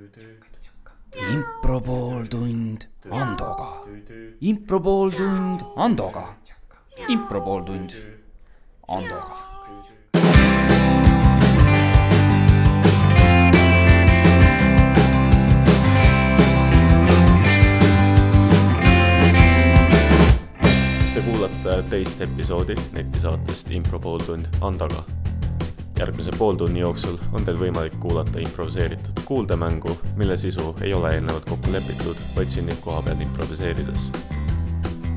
impro pooltund Andoga, impro pooltund Andoga, impro pooltund Andoga. Te kuulate teist episoodi netisaatest Impro pooltund Andaga. Järgmise pooltunni jooksul on teil võimalik kuulata improviseeritud kuuldemängu, mille sisu ei ole eelnevalt kokku lepitud, vaid sünnib kohapeal improviseerides.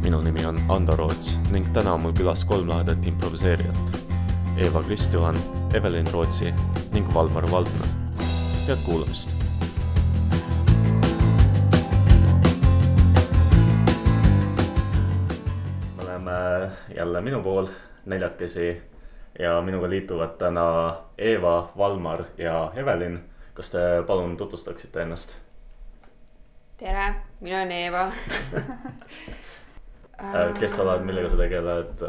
minu nimi on Ando Roots ning täna on mul külas kolm lahedat improviseerijat. Eva Kristjuhan, Evelin Rootsi ning Valmar Valdna. head kuulamist jälle minu pool neljakesi ja minuga liituvad täna Eeva, Valmar ja Evelin. kas te palun tutvustaksite ennast? tere, mina olen Eeva. Äh, kes sa oled, millega sa tegeled?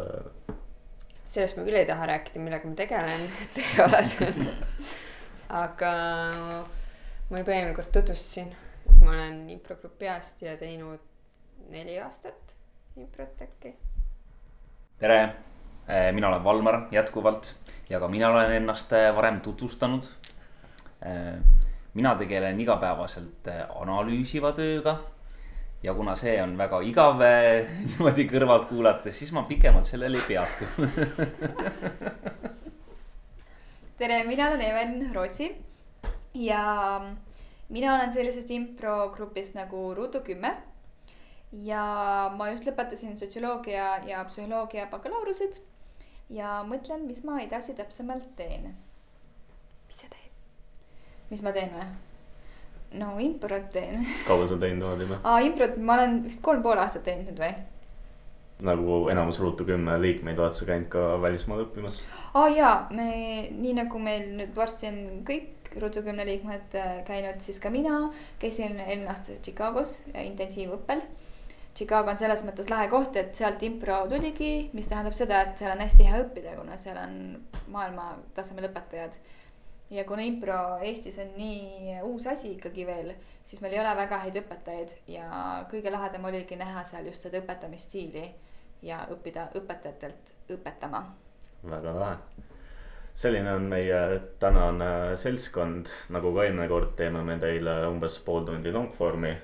sellest ma küll ei taha rääkida, millega ma tegelen, et ei ole see. aga ma juba eelmine kord tutvustasin, et ma olen improgrupi peast ja teinud neli aastat improt äkki. tere, mina olen Valmar jätkuvalt ja ka mina olen ennast äh, varem tutvustanud. mina tegelen igapäevaselt äh, analüüsiva tööga. ja kuna see on väga igav äh, niimoodi kõrvalt kuulates, siis ma pikemalt sellel ei peatu. tere, mina olen Evelin Rootsi ja mina olen sellisest improgrupist nagu Ruutu kümme. ja ma just lõpetasin sotsioloogia ja psühholoogia bakalaureused ja mõtlen, mis ma edasi täpsemalt teen. mis sa teed? mis ma teen või? no improt teen. kaua sa teinud oled juba? aa, improt ma olen vist kolm pool aastat teinud nüüd või? nagu enamus Ruutu kümme liikmeid oled sa käinud ka välismaal õppimas? aa jaa, me, nii nagu meil nüüd varsti on kõik Ruutu kümne liikmed äh, käinud, siis ka mina käisin eelmine aasta Chicagos intensiivõppel. Chicago on selles mõttes lahe koht, et sealt impro tuligi, mis tähendab seda, et seal on hästi hea õppida, kuna seal on maailma tasemel õpetajad. ja kuna impro Eestis on nii uus asi ikkagi veel, siis meil ei ole väga häid õpetajaid ja kõige lahedam oligi näha seal just seda õpetamisstiili ja õppida õpetajatelt õpetama väga lahe. selline on meie tänane seltskond, nagu ka eelmine kord teeme me teile umbes pool tundi longform'i.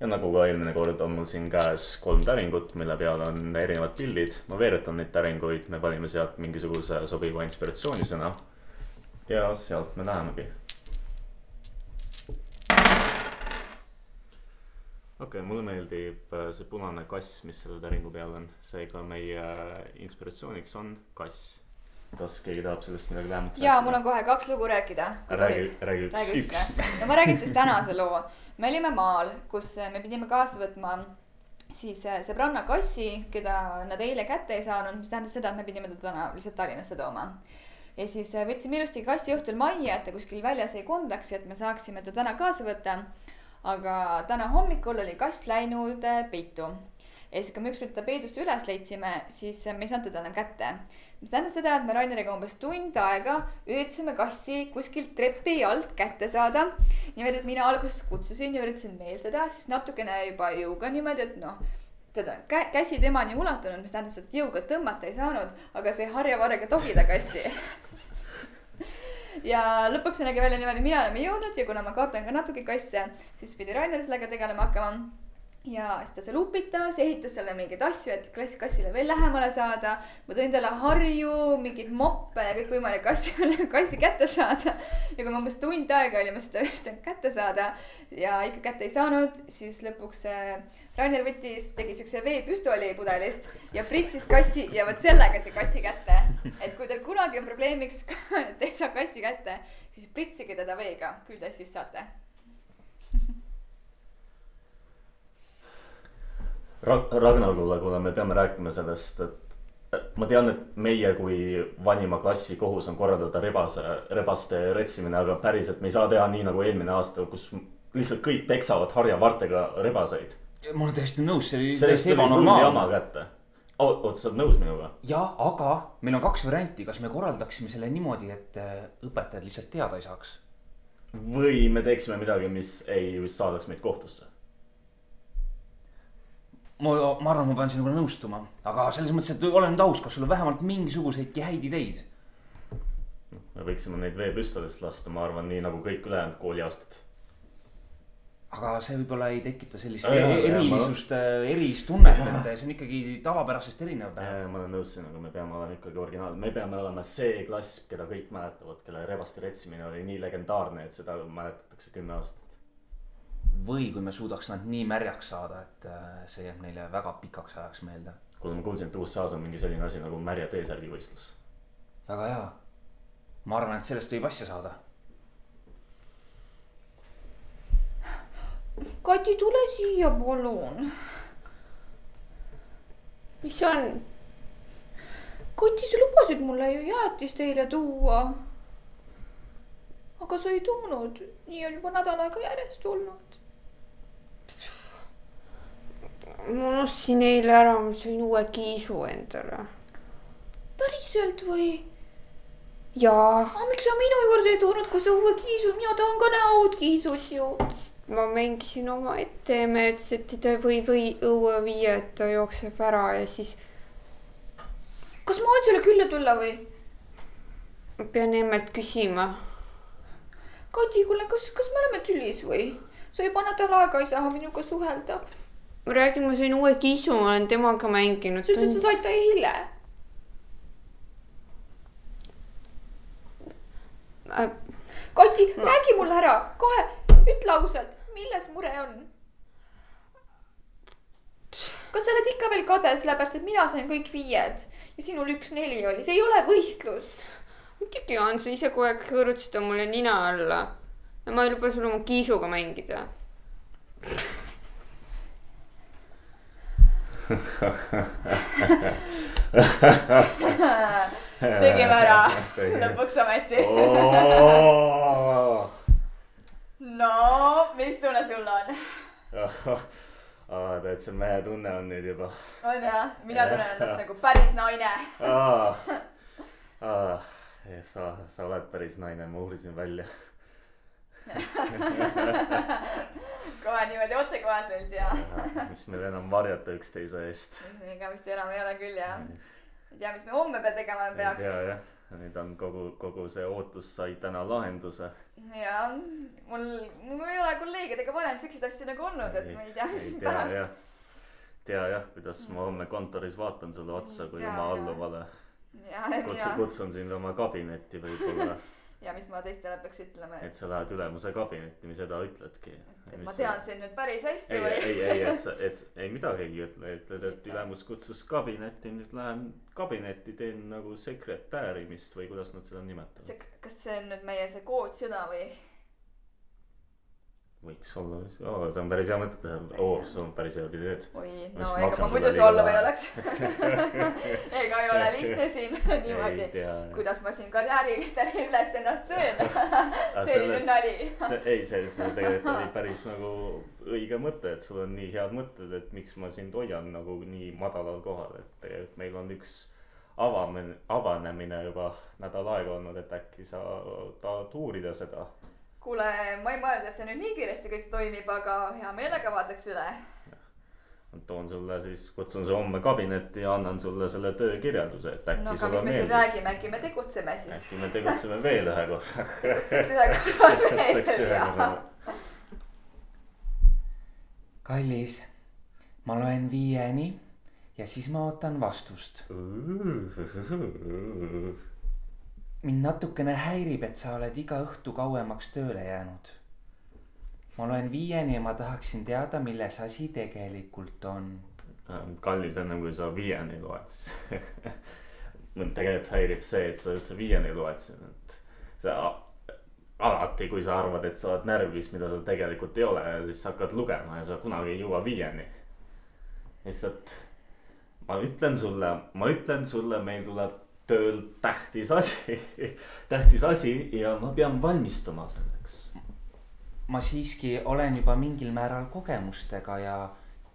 Ja nagu ka eelmine kord on mul siin käes kolm täringut, mille peal on erinevad pildid, ma veeretan neid täringuid, me valime sealt mingisuguse sobiva inspiratsioonisõna. ja sealt me lähemegi. okei okay,, mulle meeldib äh, see punane kass, mis selle täringu peal on, seega meie inspiratsiooniks on kass. Kas keegi tahab sellest midagi lähemalt ja mul on kohe kaks lugu rääkida. räägi, räägi üks, üks no ma räägin siis tänase loo. me olime maal, kus me pidime kaasa võtma siis äh, sõbranna kassi, keda nad eile kätte ei saanud, mis tähendas seda, et me pidime ta täna lihtsalt Tallinnasse tooma. ja siis äh, võtsime ilusti kassi õhtul majja, et ta kuskil väljas ei kondaks ja et me saaksime ta täna kaasa võtta. aga täna hommikul oli kass läinud peitu. ja siis, kui me ükskord ta peidust üles leidsime, siis me ei saanud teda enam kätte mis tähendas seda, et me Raineriga umbes tund aega üritasime kassi kuskilt trepi alt kätte saada. niimoodi, et mina alguses kutsusin ja üritasin meeldada, siis natukene juba jõuga niimoodi, et noh, teda kä-, käsi temani ulatunud, mis tähendas, et jõuga tõmmata ei saanud, aga sai harjavarrega togida kassi. ja lõpuks see nägi välja niimoodi, mina oleme jõudnud ja kuna ma kardan ka natuke kasse, siis pidi Rainer sellega tegelema hakkama ja siis ta seal upitas, ehitas talle mingeid asju, et klass kassile veel lähemale saada. ma tõin talle harju, mingeid moppe ja kõikvõimalikke asju, kassi kätte saada. ja kui me umbes tund aega olime seda üritanud kätte saada ja ikka kätte ei saanud, siis lõpuks äh, Rainer võttis, tegi siukse veepüstoli pudelist ja pritsis kassi ja vot sellega sai kassi kätte. et kui teil kunagi on probleemiks, et ei saa kassi kätte, siis pritsige teda veega, küll te siis saate Ragnar, kuule, kuule, me peame rääkima sellest, et ma tean, et meie kui vanima klassi kohus on korraldada rebase, rebaste retsimine, aga päriselt me ei saa teha nii nagu eelmine aasta, kus lihtsalt kõik peksavad harjavartega rebaseid. ma olen täiesti nõus, see oli täiesti ebanormaalne. oota, sa oled nõus minuga? jah, aga meil on kaks varianti, kas me korraldaksime selle niimoodi, et äh, õpetajad lihtsalt teada ei saaks. või me teeksime midagi, mis ei saadaks meid kohtusse. ma, ma arvan, ma pean sinuga nõustuma, aga selles mõttes, et ole nüüd aus, kas sul on vähemalt mingisuguseidki häid ideid? me võiksime neid veepüstolist lasta, ma arvan, nii nagu kõik ülejäänud kooliaastad. aga see võib-olla ei tekita sellist jaa, e- jaa, erilisust, eristunnet, et see on ikkagi tavapärasest erinev. ma olen nõus sinuga, me peame olema ikkagi originaal, me peame olema see klass, keda kõik mäletavad, kelle rebaste retsimine oli nii legendaarne, et seda mäletatakse kümme aastat. Või kui me suudaks nad nii märjaks saada, et äh, see jääb neile väga pikaks ajaks meelde. kuule, ma kuulsin, et USA-s on mingi selline asi nagu märja T-särgi võistlus. väga hea. ma arvan, et sellest võib asja saada. Kati, tule siia, palun. mis see on? Kati, sa lubasid mulle ju jäätist eile tuua. aga sa ei toonud, nii on juba nädal aega järjest olnud. Ma unustasin eile ära, ma sõin uue kiisu endale. päriselt või? jaa, aga miks sa minu juurde ei toonud, kui sa uue kiisu, mina tahan ka näha uut kiisut ju. ma mängisin me ütles, et teda ei või, või õue viia, et ta jookseb ära ja siis kas ma võin sulle külla tulla või? pean emmelt küsima. Kati, kuule, kas, kas me oleme tülis või? sa juba nädal aega ei saa minuga suhelda. Ma räägin, ma sain uue kiisu, ma olen temaga mänginud. sa ütlesid, sa said ta eile. Kati, räägi mulle ära, kohe, ütle ausalt, milles mure on? kas sa oled ikka veel kade, sellepärast et mina sain kõik viied ja sinul üks neli oli, see ei ole võistlus. muidugi on, sa ise kogu aeg hõõrutasid ta mulle nina alla. ja ma ei luba sul oma kiisuga mängida. Tegime ära, lõpuks ometi. no, mis tunne sul on? aa, tead, see mehetunne on nüüd juba. on jah, mina tunnen ennast nagu päris naine. sa, sa oled päris naine, ma uurisin välja. kohe niimoodi otsekoheselt ja. mis meil enam varjata üksteise eest. ega vist enam ei ole küll jah. ei tea, mis me homme peal tegema peaks. tea jah, nüüd on kogu, kogu see ootus sai täna lahenduse. ja mul, mul ei ole kolleegidega varem siukseid asju nagu olnud, et ma ei tea, mis tea pärast. jah, tea jah, kuidas ma homme kontoris vaatan sulle otsa kui Tea, oma alluvale. ja, kutsun, ja, kutsun sind oma kabinetti võib-olla ja mis ma teistele peaks ütlema, et sa lähed ülemuse kabinetti, mis seda ütledki. et ma tean sind nüüd päris hästi ei, või? ei, ei, et sa, et ei midagi ei ütle, ütled, et ülemus kutsus kabinetti, nüüd lähen kabinetti, teen nagu sekretärimist või kuidas nad seda nimetavad. kas see on nüüd meie see koodsõna või? Võiks olla, oo, see on päris hea mõte, oo, see on päris head ideed. oi, no vist ega ma muidu solvuv ei oleks. ega ei ole lihtne siin niimoodi kuidas ma siin karjääriredelil üles ennast söön. selline nali. ei, see, see tegelikult oli päris nagu õige mõte, et sul on nii head mõtted, et miks ma sind hoian nagu nii madalal kohal, et tegelikult meil on üks avamine, avanemine juba nädal aega olnud, et äkki sa tahad uurida seda. kuule, ma ei mõelnud, et see nüüd nii kiiresti kõik toimib, aga hea meelega vaataks üle. toon sulle siis, kutsun su homme kabinetti ja annan sulle selle töökirjelduse, et äkki no aga sulle mis me siin meeldib. räägime, äkki me tegutseme siis. äkki me tegutseme veel ühe korra. tegutseks ühe korra veel ühe ja korra. kallis, ma loen viieni ja siis ma ootan vastust. Mind natukene häirib, et sa oled iga õhtu kauemaks tööle jäänud. ma loen viieni ja ma tahaksin teada, milles asi tegelikult on. kallis, ennem kui sa viieni loed, siis mind tegelikult häirib see, et sa üldse viieni loed siin, et sa alati, kui sa arvad, et sa oled närvis, mida sa tegelikult ei ole, siis sa hakkad lugema ja sa kunagi ei jõua viieni. lihtsalt ma ütlen sulle, ma ütlen sulle, meil tuleb tööl tähtis asi, tähtis asi ja ma pean valmistuma selleks. ma siiski olen juba mingil määral kogemustega ja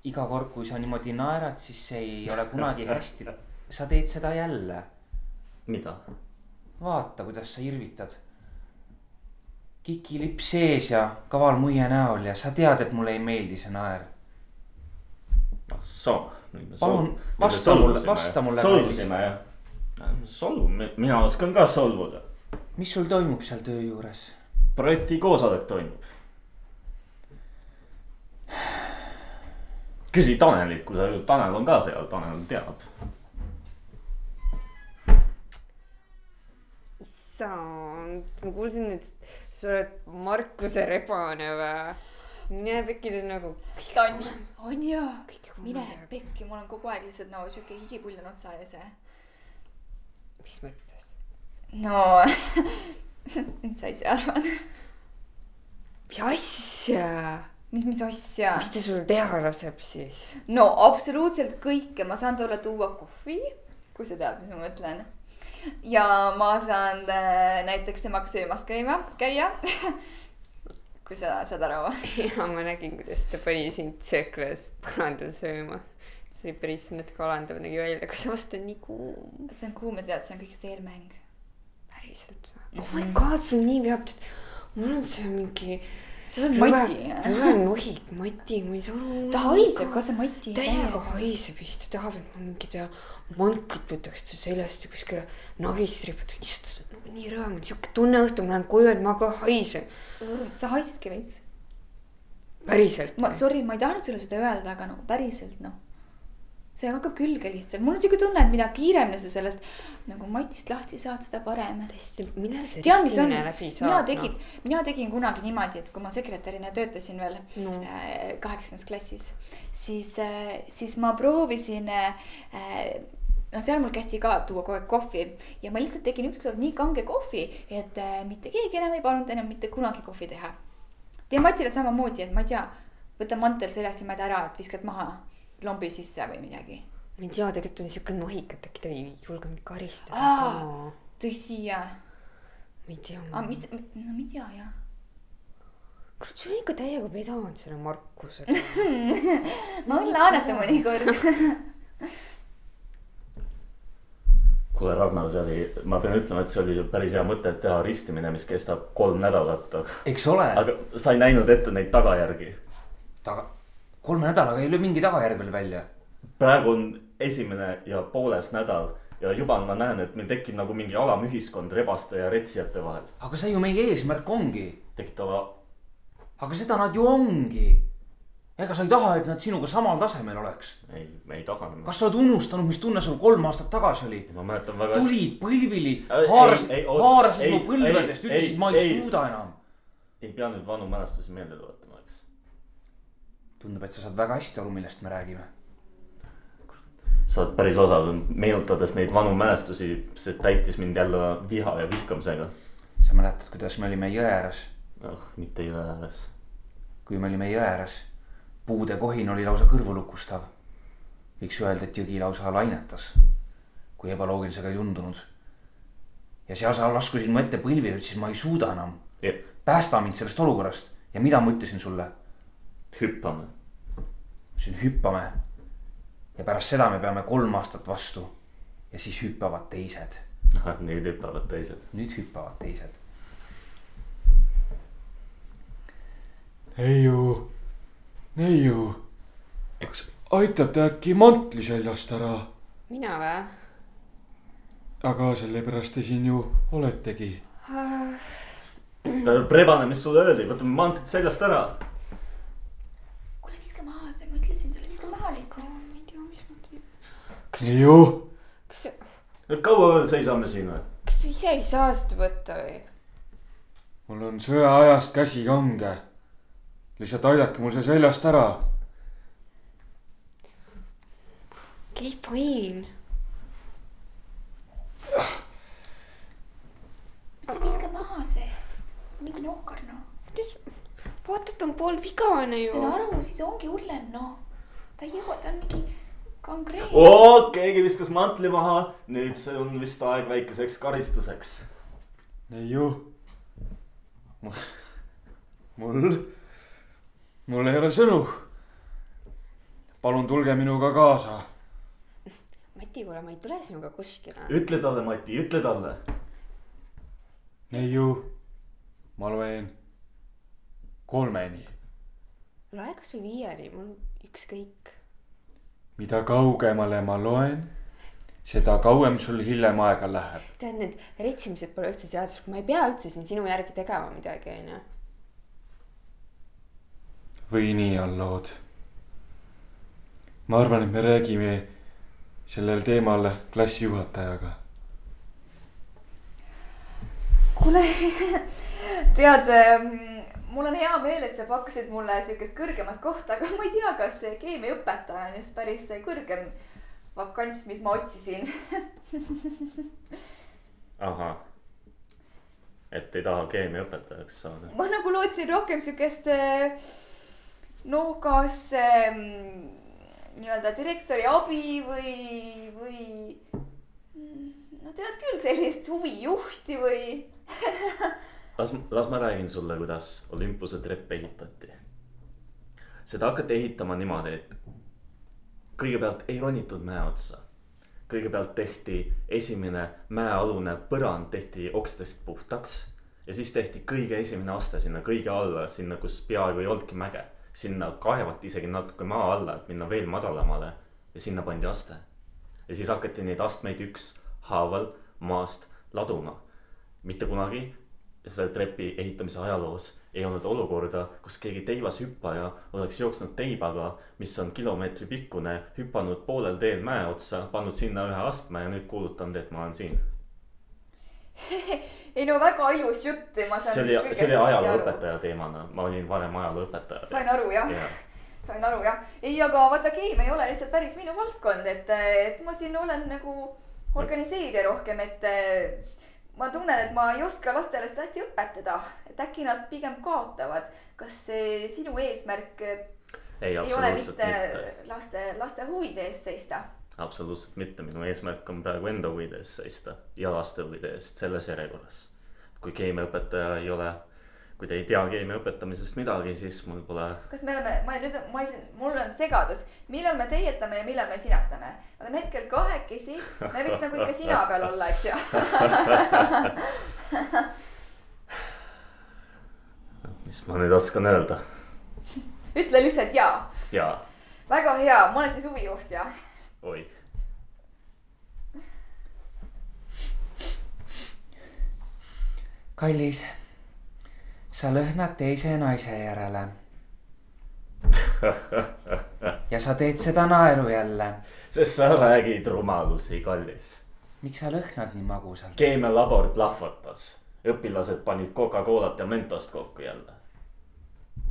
iga kord, kui sa niimoodi naerad, siis see ei ole kunagi hästi. sa teed seda jälle, mida? vaata, kuidas sa irvitad. kikilipp sees ja kaval muie näol ja sa tead, et mulle ei meeldi see naer. ah soo. Palun, vasta mulle- vasta mulle, solvusime jah. solvu, mina oskan ka solvuda. mis sul toimub seal töö juures? projekti koosolek toimub. küsi Tanelilt, kui sa, Tanel on ka seal, Tanel teab. issand, ma kuulsin, et sa oled Markuse rebane või? mine pekki teed nagu. on, on ju, Kõike mine kumab. pekki, mul on kogu aeg lihtsalt no siuke higipull on otsa ees. Mis mõttes? no, mis sa ise arvad? mis asja? mis, mis asja? mis ta sul teha laseb siis? no absoluutselt kõike, ma saan talle tuua kohvi, kui sa tead, mis ma mõtlen. ja ma saan äh, näiteks temaga söömas käima, käia. kui sa saad aru. ja ma nägin, kuidas ta pani sind sööklas põrandal sööma. See oli päris natuke alandav nägi välja, aga samas ta on nii kuum. see on kuum ja tead, see on kõik eelmäng. päriselt või? oh my god, sul nii peab, mul on see mingi. sa oled Mati, rõve nohik Mati, ma ei saa aru. ta haiseb ka, see Mati. täiega haiseb siis ta tahab, et ma mingi ta mantlit võtaks ta seljast ja kuskile nagisse riputan, issand, nagu nii rõve, mul on siuke tunne õhtul, ma lähen koju, et ma ka haisen. sa haisedki veits. päriselt ma, sorry, ma ei tahtnud sulle seda öelda, aga nagu päriselt noh. See hakkab külge lihtsalt, mul on siuke tunne, et mida kiiremini sa sellest nagu Matist lahti saad, seda parem. tõesti, millal see tead, mis on, mina saab? tegin, mina tegin kunagi niimoodi, et kui ma sekretärina töötasin veel No. äh, kaheksandas klassis, siis, siis ma proovisin. no seal mul kästi ka tuua kogu aeg kohvi ja ma lihtsalt tegin ükskord nii kange kohvi, et äh, mitte keegi enam ei palunud enam mitte kunagi kohvi teha. teen Matile samamoodi, et ma ei tea, võta mantel seljast niimoodi ära, et viskad maha lombi sisse või midagi. ma ei tea, tegelikult on siuke nohik, et äkki ta ei julge mind karistada tõsi jah, ma ei tea. aga mis, no ma ei tea jah. kurat, on ikka täiega vedanud selle Markusega. ma võin laenata mõnikord. kuule, Ragnar, see oli, ma pean ütlema, et see oli päris hea mõte, et teha ristimine, mis kestab kolm nädalat, aga, eks ole, aga sa ei näinud ette neid tagajärgi. taga, kolme nädalaga ei löö mingi tagajärg veel välja. praegu on esimene ja pooles nädal ja juba ma näen, et meil tekib nagu mingi alamühiskond rebaste ja retsijate vahel. aga see ju meie eesmärk ongi, tekitava, aga seda nad ju ongi. ega sa ei taha, et nad sinuga samal tasemel oleks. ei, me ei taha. kas sa oled unustanud, mis tunne sul kolm aastat tagasi oli? ma mäletan väga hästi. tulid põlvili, haarasid haarasid mu põlvedest, ütlesid, ma ei ei. suuda enam. ei pea nüüd vanu mälestusi meelde tuletama. tundub, et sa saad väga hästi aru, millest me räägime. sa oled päris osav, meenutades neid vanu mälestusi, see täitis mind jälle viha ja vihkamisega. sa mäletad, kuidas me olime jõe ääres, oh, mitte jõe ääres. kui me olime jõe ääres, puude kohin oli lausa kõrvulukustav. võiks öelda, et jõgi lausa lainetas, kui ebaloogilisega ei tundunud. ja seal sa laskusid mu ette põlvile, ütlesid, ma ei suuda enam, päästa mind sellest olukorrast ja mida ma ütlesin sulle? hüppame. ütlesin hüppame. ja pärast seda me peame kolm aastat vastu ja siis hüppavad teised, nüüd hüppavad teised. nüüd hüppavad teised. neiu, neiu, kas aitate äkki mantli seljast ära? mina või? aga sellepärast te siin ju oletegi. Prebane, mis sulle öeldi, võtame mantrid seljast ära. kuule, viska maha, ma ütlesin sulle, viska maha lihtsalt. ma ei tea, mis ma teen. neiu, kas, nüüd kaua veel seisame siin või? kas sa ise ei saa seda võtta või? mul on sõjaajast käsi kange. lihtsalt aidake mul see seljast ära. okei, fine. see viska maha see, mingi nohkar noh. vaata, ta on poolvigane ju. saan aru, siis ongi hullem noh. ta ei jõua, ta on mingi kangreen. oo, keegi viskas mantli maha, nüüd see on vist aeg väikeseks karistuseks. neiu. mul, mul ei ole sõnu. palun tulge minuga kaasa. Mati, kuule, ma ei tule sinuga kuskile. ütle talle, Mati, ütle talle. neiu, ma loen kolmeni. loe kasvõi viieni, mul ükskõik. Mida kaugemale ma loen, seda kauem sul hiljem aega läheb. tead, need retsimised pole üldse seaduslik, ma ei pea üldse siin sinu järgi tegema midagi, onju. või nii on lood. ma arvan, et me räägime sellel teemal klassijuhatajaga. kuule, tead, mul on hea meel, et sa pakkusid mulle siukest kõrgemat kohta, aga ma ei tea, kas see keemiaõpetaja on just päris see kõrgem vakants, mis ma otsisin. ahah. et ei taha keemiaõpetajaks saada. ma nagu lootsin rohkem siukest, no kas ähm, nii-öelda direktori abi või, või no tead küll, sellist huvijuhti või las, las ma räägin sulle, kuidas Olympuse trepp ehitati. seda hakati ehitama niimoodi, et kõigepealt ei ronitud mäe otsa. kõigepealt tehti esimene mäealune põrand tehti okstest puhtaks ja siis tehti kõige esimene aste sinna kõige alla, sinna, kus peaaegu ei olnudki mäge. sinna kaevati isegi natuke maa alla, et minna veel madalamale ja sinna pandi aste. ja siis hakati neid astmeid ükshaaval maast laduma. mitte kunagi selle trepi ehitamise ajaloos ei olnud olukorda, kus keegi teivashüppaja oleks jooksnud teibaga, mis on kilomeetri pikkune, hüpanud poolel teel mäe otsa, pannud sinna ühe astme ja nüüd kuulutanud, et ma olen siin. ei no väga ilus jutt ja ma saan. see oli, see oli ajalooõpetaja teemana, ma olin varem ajalooõpetaja. sain aru jah ja., sain aru jah. ei, aga vaata keemia ei ole lihtsalt päris minu valdkond, et, et ma siin olen nagu organiseerija rohkem, et ma tunnen, et ma ei oska lastele seda hästi õpetada, et äkki nad pigem kaotavad. kas see sinu eesmärk ei, ei ole mitte mitte, laste, laste huvide eest seista? absoluutselt mitte, minu eesmärk on praegu enda huvide eest seista ja laste huvide eest selles järjekorras. kui keemiaõpetaja ei ole, kui te ei tea keemia õpetamisest midagi, siis mul pole kas me oleme, ma nüüd, ma ei, mul on segadus, millal me teietame ja millal me sinatame? oleme hetkel kahekesi, me võiks nagu ikka sina peal olla, eks ju. mis ma nüüd oskan öelda? ütle lihtsalt jaa, jaa, väga hea, ma olen siis huvijuht ja oi. kallis, sa lõhnad teise naise järele. ja sa teed seda naeru jälle. sest sa räägid rumalusi, kallis. miks sa lõhnad nii magusalt? keemialabor plahvatas, õpilased panid Coca-Colat ja Mentost kokku jälle.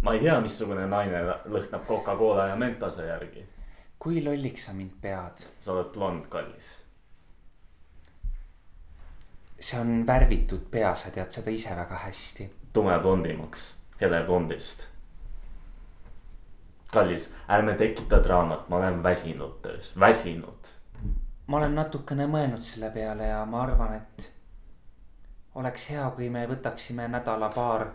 ma ei tea, missugune naine lõhnab Coca-Cola ja Mentose järgi. kui lolliks sa mind pead? sa oled blond, kallis. see on värvitud pea, sa tead seda ise väga hästi. tumeblondimaks, heleblondist. kallis, ärme tekita draamat, ma olen väsinud tööst, väsinud. ma olen natukene mõelnud selle peale ja ma arvan, et oleks hea, kui me võtaksime nädala-paar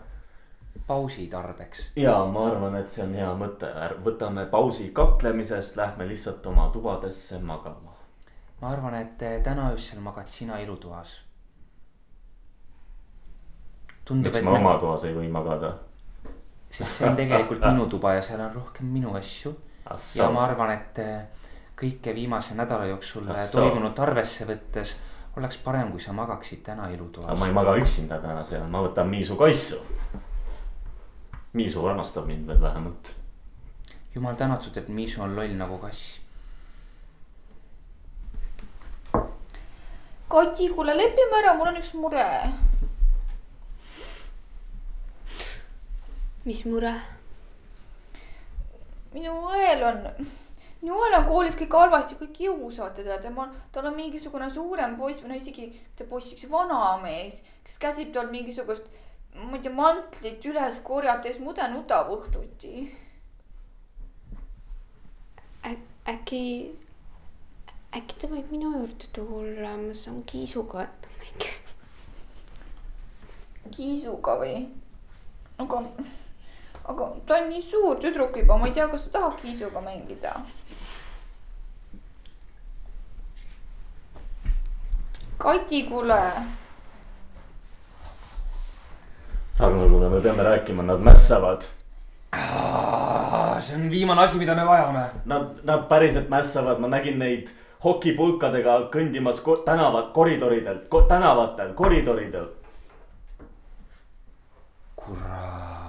pausi tarbeks. ja ma arvan, et see on hea mõte, võtame pausi kaklemisest, lähme lihtsalt oma tubadesse magama. ma arvan, et täna öösel magad sina ilutoas. tundub, miks et ma oma, toas ei või magada? sest see on tegelikult minu tuba ja seal on rohkem minu asju. Ja ma arvan, et eh, kõike viimase nädala jooksul eh, toimunut arvesse võttes oleks parem, kui sa magaksid täna aga ilutoas ma ei. maga üksinda täna seal, ma võtan Miisu kaisu. Miisu armastab mind veel vähemalt. jumal tänatud, et Miisu on loll nagu kass. Kati, kuule lepime ära, mul on üks mure. Mis mure? minu õel on, minu õel on koolis kõik halvasti, kõik kiusavad teda, tema, tal on mingisugune suurem poiss või no isegi mitte poiss, üks vanamees, kes käsib tal mingisugust, ma ei tea, mantlit üles korjata ja siis mude nutab õhtuti. äkki, äkki ta võib minu juurde tulla, ma saan kiisuga mängida. kiisuga või? aga, aga ta on nii suur tüdruk juba, ma ei tea, kas ta tahab kiisuga mängida. Kati, kuule. Ragnar, kuule, me peame rääkima, nad mässavad. see on viimane asi, mida me vajame. Nad, nad päriselt mässavad, ma nägin neid hokipulkadega kõndimas ko tänavat, koridoridel ko, tänavatel, koridoridel. kuramus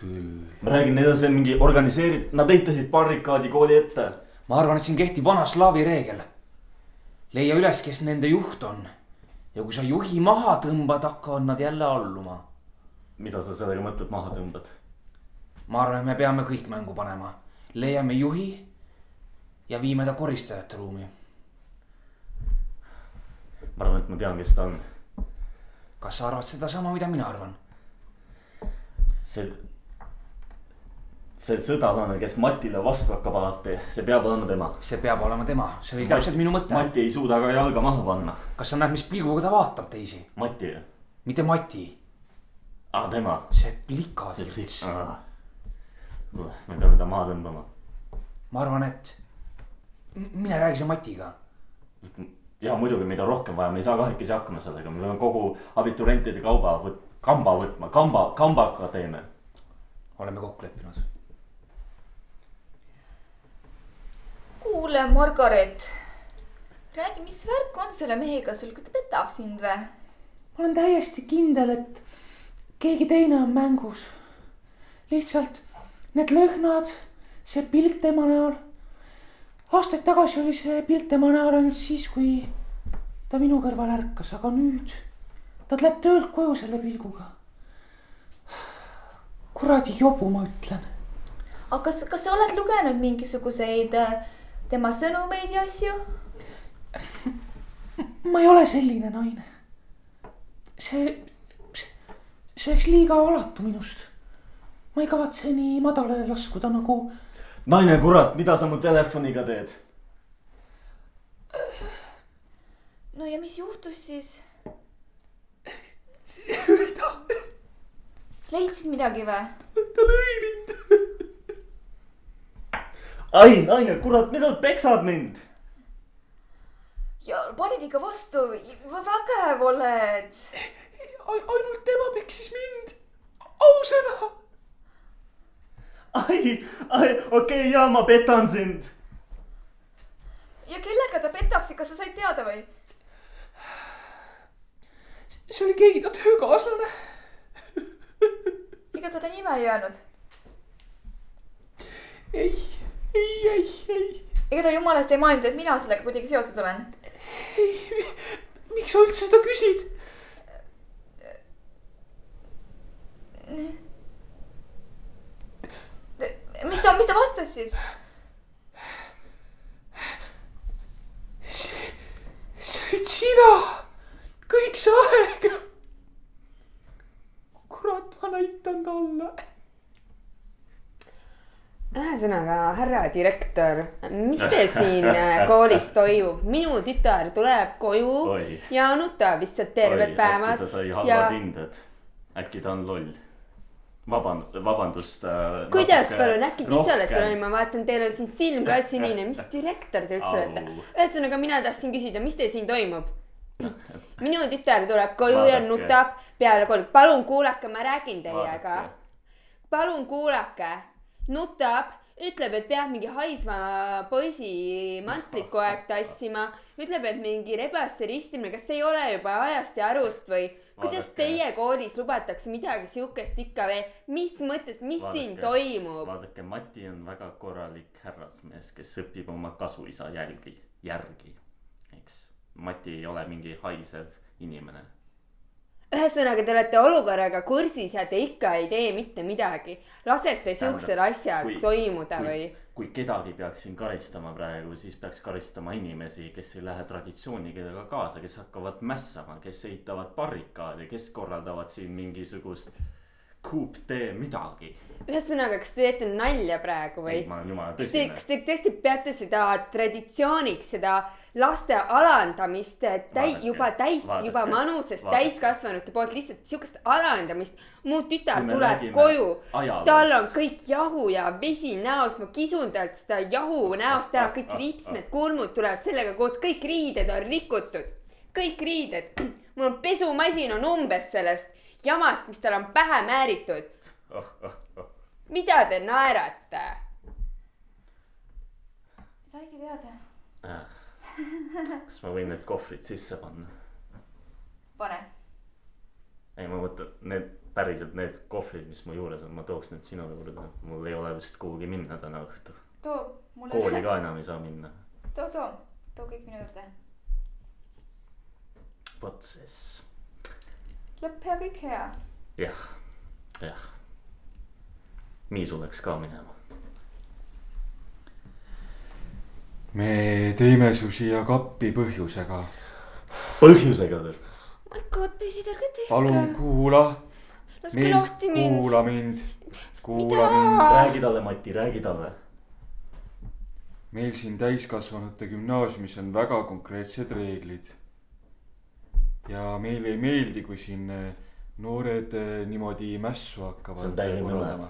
küll. ma räägin, neil on see mingi organiseeritud, nad ehitasid barrikaadi kooli ette. ma arvan, et siin kehtib vana slaavi reegel. leia üles, kes nende juht on. ja kui sa juhi maha tõmbad, hakkavad nad jälle alluma. mida sa sellega mõtled, maha tõmbad? ma arvan, et me peame kõik mängu panema. leiame juhi ja viime ta koristajate ruumi. ma arvan, et ma tean, kes ta on. kas sa arvad sedasama, mida mina arvan? see, see sõdalane, kes Matile vastu hakkab alati, see peab olema tema. see peab olema tema, see oli täpselt minu mõte. Mati ei suuda ka jalga maha panna. kas sa näed, mis pilguga ta vaatab teisi? Mati, mitte Mati, aa tema. see plika see tilts. kuule, me peame ta maha tõmbama. ma arvan, et mine räägi sa Matiga. ja muidugi meid on rohkem vaja, me ei saa kahekesi hakkama sellega, me peame kogu abiturientide kauba võt-, kamba võtma, kamba, kambaga teeme. oleme kokku leppinud. kuule, Margaret. räägi, mis värk on selle mehega sul, kas ta petab sind või? ma olen täiesti kindel, et keegi teine on mängus. lihtsalt need lõhnad, see pilk tema näol. aastaid tagasi oli see pilk tema näol ainult siis, kui ta minu kõrval ärkas, aga nüüd ta tuleb töölt koju selle pilguga. kuradi jobu, ma ütlen. aga kas, kas sa oled lugenud mingisuguseid äh, tema sõnumeid ja asju? ma ei ole selline naine. see, see oleks liiga alatu minust. ma ei kavatse nii madalale laskuda nagu naine, kurat, mida sa mu telefoniga teed? no ja mis juhtus siis? leidsid midagi või? ai, naine, kurat, mida sa peksad mind? ja panid ikka vastu, vägev oled. ainult tema peksis mind, ausõna. ai, ai, okei okay,, ja ma petan sind. ja kellega ta petab sind, kas sa said teada või? see oli keegi ta töökaaslane. ega ta ta nime ei öelnud? ei, ei, ei, ei, ega ta jumalast ei maininud, et mina sellega kuidagi seotud olen? miks sa üldse seda küsid? mis ta, mis ta vastas siis? see olid sina, kõik see aeg. kurat, ma näitan talle. ühesõnaga, härra direktor, mis teil siin äh, koolis toimub? minu tütar tuleb koju Oi. ja nutab lihtsalt terved päevad äkki ta sai halvad ja ja... hinded, äkki ta on loll. vaband-, vabandust äh,. kuidas palun, äkki te ise olete loll, ma vaatan, teil on siin silm ka sinine, mis direktor te üldse olete? ühesõnaga, mina tahtsin küsida, mis teil siin toimub? minu tütar tuleb koju ja Vaadake. nutab peale kooli, palun kuulake, ma räägin teiega. palun kuulake, nutab, ütleb, et peab mingi haisva poisi mantlit kogu aeg tassima, ütleb, et mingi rebaste ristimine, kas ei ole juba ajast ja arust või? kuidas Vaadake. teie koolis lubatakse midagi siukest ikka veel, mis mõttes, mis Vaadake. siin toimub? vaadake, Mati on väga korralik härrasmees, kes õpib oma kasuisa jälgi, järgi, eks. Mati ei ole mingi haisev inimene. ühesõnaga, te olete olukorraga kursis ja te ikka ei tee mitte midagi. lasete siuksed asjad kui- toimuda kui, või? kui kedagi peaks siin karistama praegu, siis peaks karistama inimesi, kes ei lähe traditsioonidega kaasa, kes hakkavad mässama, kes ehitavad barrikaade, kes korraldavad siin mingisugust coup de midagi. ühesõnaga, kas te teete nalja praegu või ma olen jumala tõsine kas. te tõesti peate seda traditsiooniks, seda laste alandamist täi-, juba täis, juba manusest täiskasvanute poolt lihtsalt siukest alandamist. mu tütar tuleb koju, tal on kõik jahu ja vesi näos, ma kisun talt seda jahu näost ära, kõik ripsmed, kulmud tulevad sellega koos, kõik riided on rikutud, kõik riided. mul on pesumasin on umbes sellest, jamast, mis talle on pähe määritud. mida te naerate? saigi teada. kas ma võin need kohvrid sisse panna? pane. ei, ma mõtlen need päriselt need kohvrid, mis mu juures on, ma tooks need sinu juurde, mul ei ole vist kuhugi minna täna õhtul. too kooli ka enam ei saa minna. too, too, too kõik minu juurde. vot siis, lõpp hea, kõik hea. jah, jah. Miisu läks ka minema. me tõime su siia kappi põhjusega. põhjusega tõrkas. my god, poisid, ärge tehke. palun kuula, laske lahti mind. kuula mind, kuula Mida? mind. räägi talle, Mati, räägi talle. meil siin täiskasvanute gümnaasiumis on väga konkreetsed reeglid. Ja meile ei meeldi, kui siin eh, noored eh, niimoodi mässu hakkavad. See on täielik nõme..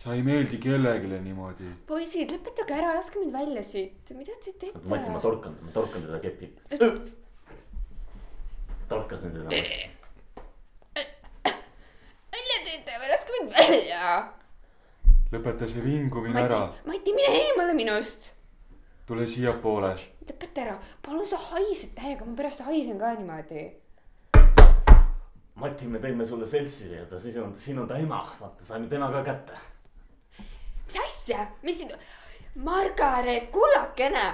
sa ei meeldi kellelegi niimoodi. poisid, lõpetage ära, laske mind välja siit, mida te teete? Mati, ma torkan, ma torkan teda kepi. torkas nüüd teda. välja teete või laske mind välja. lõpeta see vingumine ära, Mati, mine eemale minust. Tule siiapoole. lõpeta ära, palun sa haised täiega, ma pärast haisen ka niimoodi. Mati, me tõime sulle seltsi ja ta siis on, siin on ta ema, vaata, saime tema ka kätte. mis asja, mis siin, Margaret, kullakene.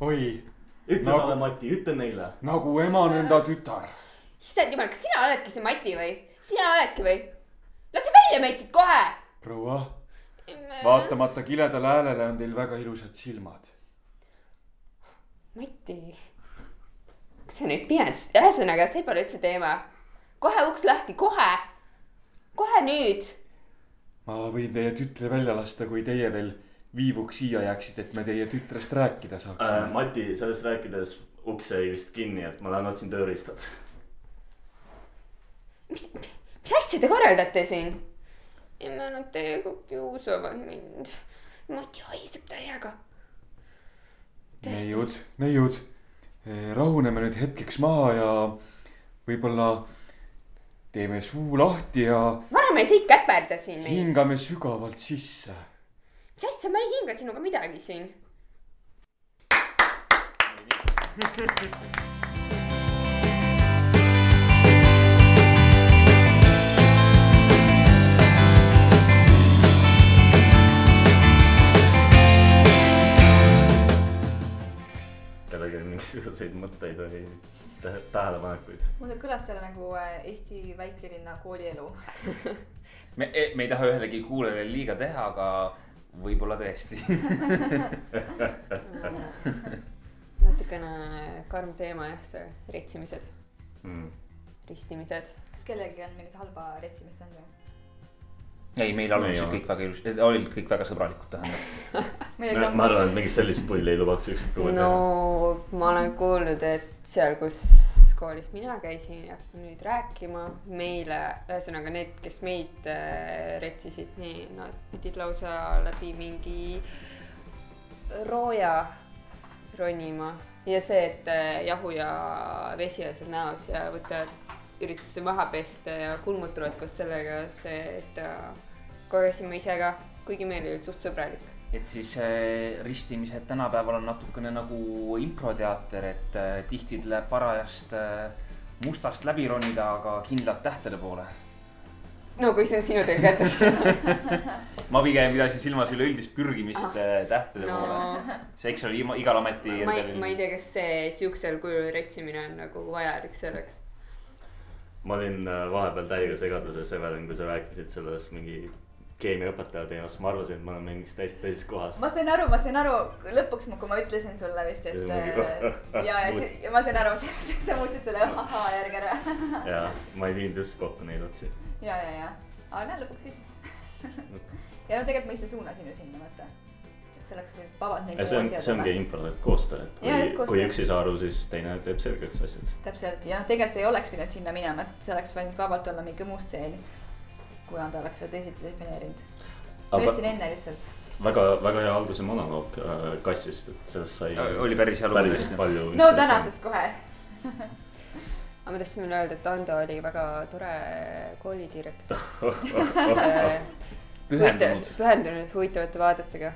oi, ütle Nagu- talle, Mati, ütle neile. nagu ema nõnda tütar. issand jumal, kas sina oledki see Mati või? sina oledki või? lase välja meid siit kohe. proua, vaatamata kiledale häälele on teil väga ilusad silmad. Mati, kas sa nüüd pimedasid, ühesõnaga, see pole üldse teema. kohe uks lahti, kohe, kohe nüüd. ma võin teie tütre välja lasta, kui teie veel viivuks siia jääksite, et me teie tütrest rääkida äh,. saaksime. Mati, sellest rääkides uks jäi vist kinni, et ma lähen otsin tööriistad. mis, mis asja te korraldate siin? ei, ma nad teiega kiusavad mind. Mati haiseb täiega. neiud, neiud, rahuneme nüüd hetkeks maha ja võib-olla teeme suu lahti ja varem ei siit käperdasin meid. hingame sügavalt sisse. mis asja, ma ei hinga sinuga midagi siin. kellelgi on mingisuguseid mõtteid või tä- tähelepanekuid. mulle kõlas selle nagu äh, Eesti väikelinna koolielu. me, me ei taha ühelegi kuulajale liiga teha, aga võib-olla tõesti. natukene karm teema jah, see retsimised, Mm. ristimised. kas kellelgi on mingit halba retsimist olnud või? ei, meil ole. kõik väga ilus, olid kõik väga sõbralikud, tähendab. Ma arvan, et mingit sellist pulli ei lubaks ükskord kuulda. No ma olen kuulnud, et seal, kus koolis mina käisin, ei hakka nüüd rääkima, meile, ühesõnaga need, kes meid äh, retsisid, nii nad pidid lausa läbi mingi rooja ronima. Ja see, et äh, jahu ja vesi on seal näos ja võtavad, üritasid maha pesta ja kulmutavad koos sellega, see, seda kogesime ise ka, kuigi meil oli suht sõbralik. Et siis äh, ristimised tänapäeval on natukene nagu improteater, et äh, tihti tuleb parajast äh, mustast läbi ronida, aga kindlalt tähtede poole. no kui see on sinu töö kätes. ma pigem pidasin silmas üleüldist pürgimist äh, tähtede no poole. see, eks ole, igal ameti. ma ei, ma ei tea, kas see siuksel kujul retsimine on nagu vajalik selleks. ma olin vahepeal täiega segaduses, Evelin, kui sa rääkisid sellest mingi keemiaõpetaja teemast, ma arvasin, et ma olen mingis täiesti teises kohas. ma sain aru, ma sain aru lõpuks, kui ma ütlesin sulle vist, et Ja ja, ja ma sain aru, sa muutsid selle ahhaa järgi ära. ja ma ei viinud just kokku neid otsi. ja, ja, ja, aga näe lõpuks vist. ja no tegelikult ma ise suunasin ju sinna, vaata. et see oleks võinud vabalt neid see on, see ongi impro, et koostöö, et kui kui üks ei saa aru, siis teine teeb selgeks asjad. täpselt ja noh, tegelikult ei oleks pidanud sinna minema, et see oleks võinud vabalt olla mingi muu stseen. Kuna ta oleks seda teisiti defineerinud. ütlesin enne lihtsalt. väga, väga hea alguse monoloog äh, kassist, et sellest sai. oli päris hea lugu päris tõesti. palju. no tänasest kohe. aga ma tahtsin veel öelda, et Ando oli väga tore koolidirektor. pühendunud. pühendunud huvitavate vaadetega.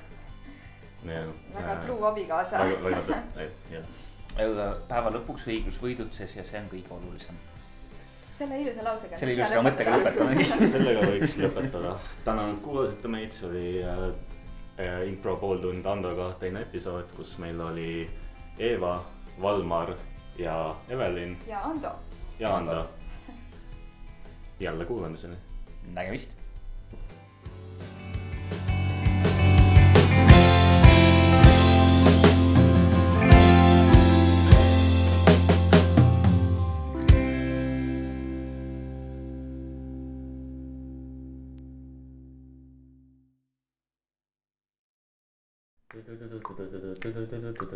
väga true abikaasa. väga, väga, jah. aga päeva lõpuks õiglus võidutses ja see on kõige olulisem. Selle ilusa lausega. selle ilusa mõttega lõpetame. sellega võiks lõpetada. tänan, et kuulasite meid, see oli äh, äh, impro pooltund Andoga teine episood, kus meil oli Eeva, Valmar ja Evelin ja Ando. ja Ando. jälle kuulamiseni. nägemist. tu.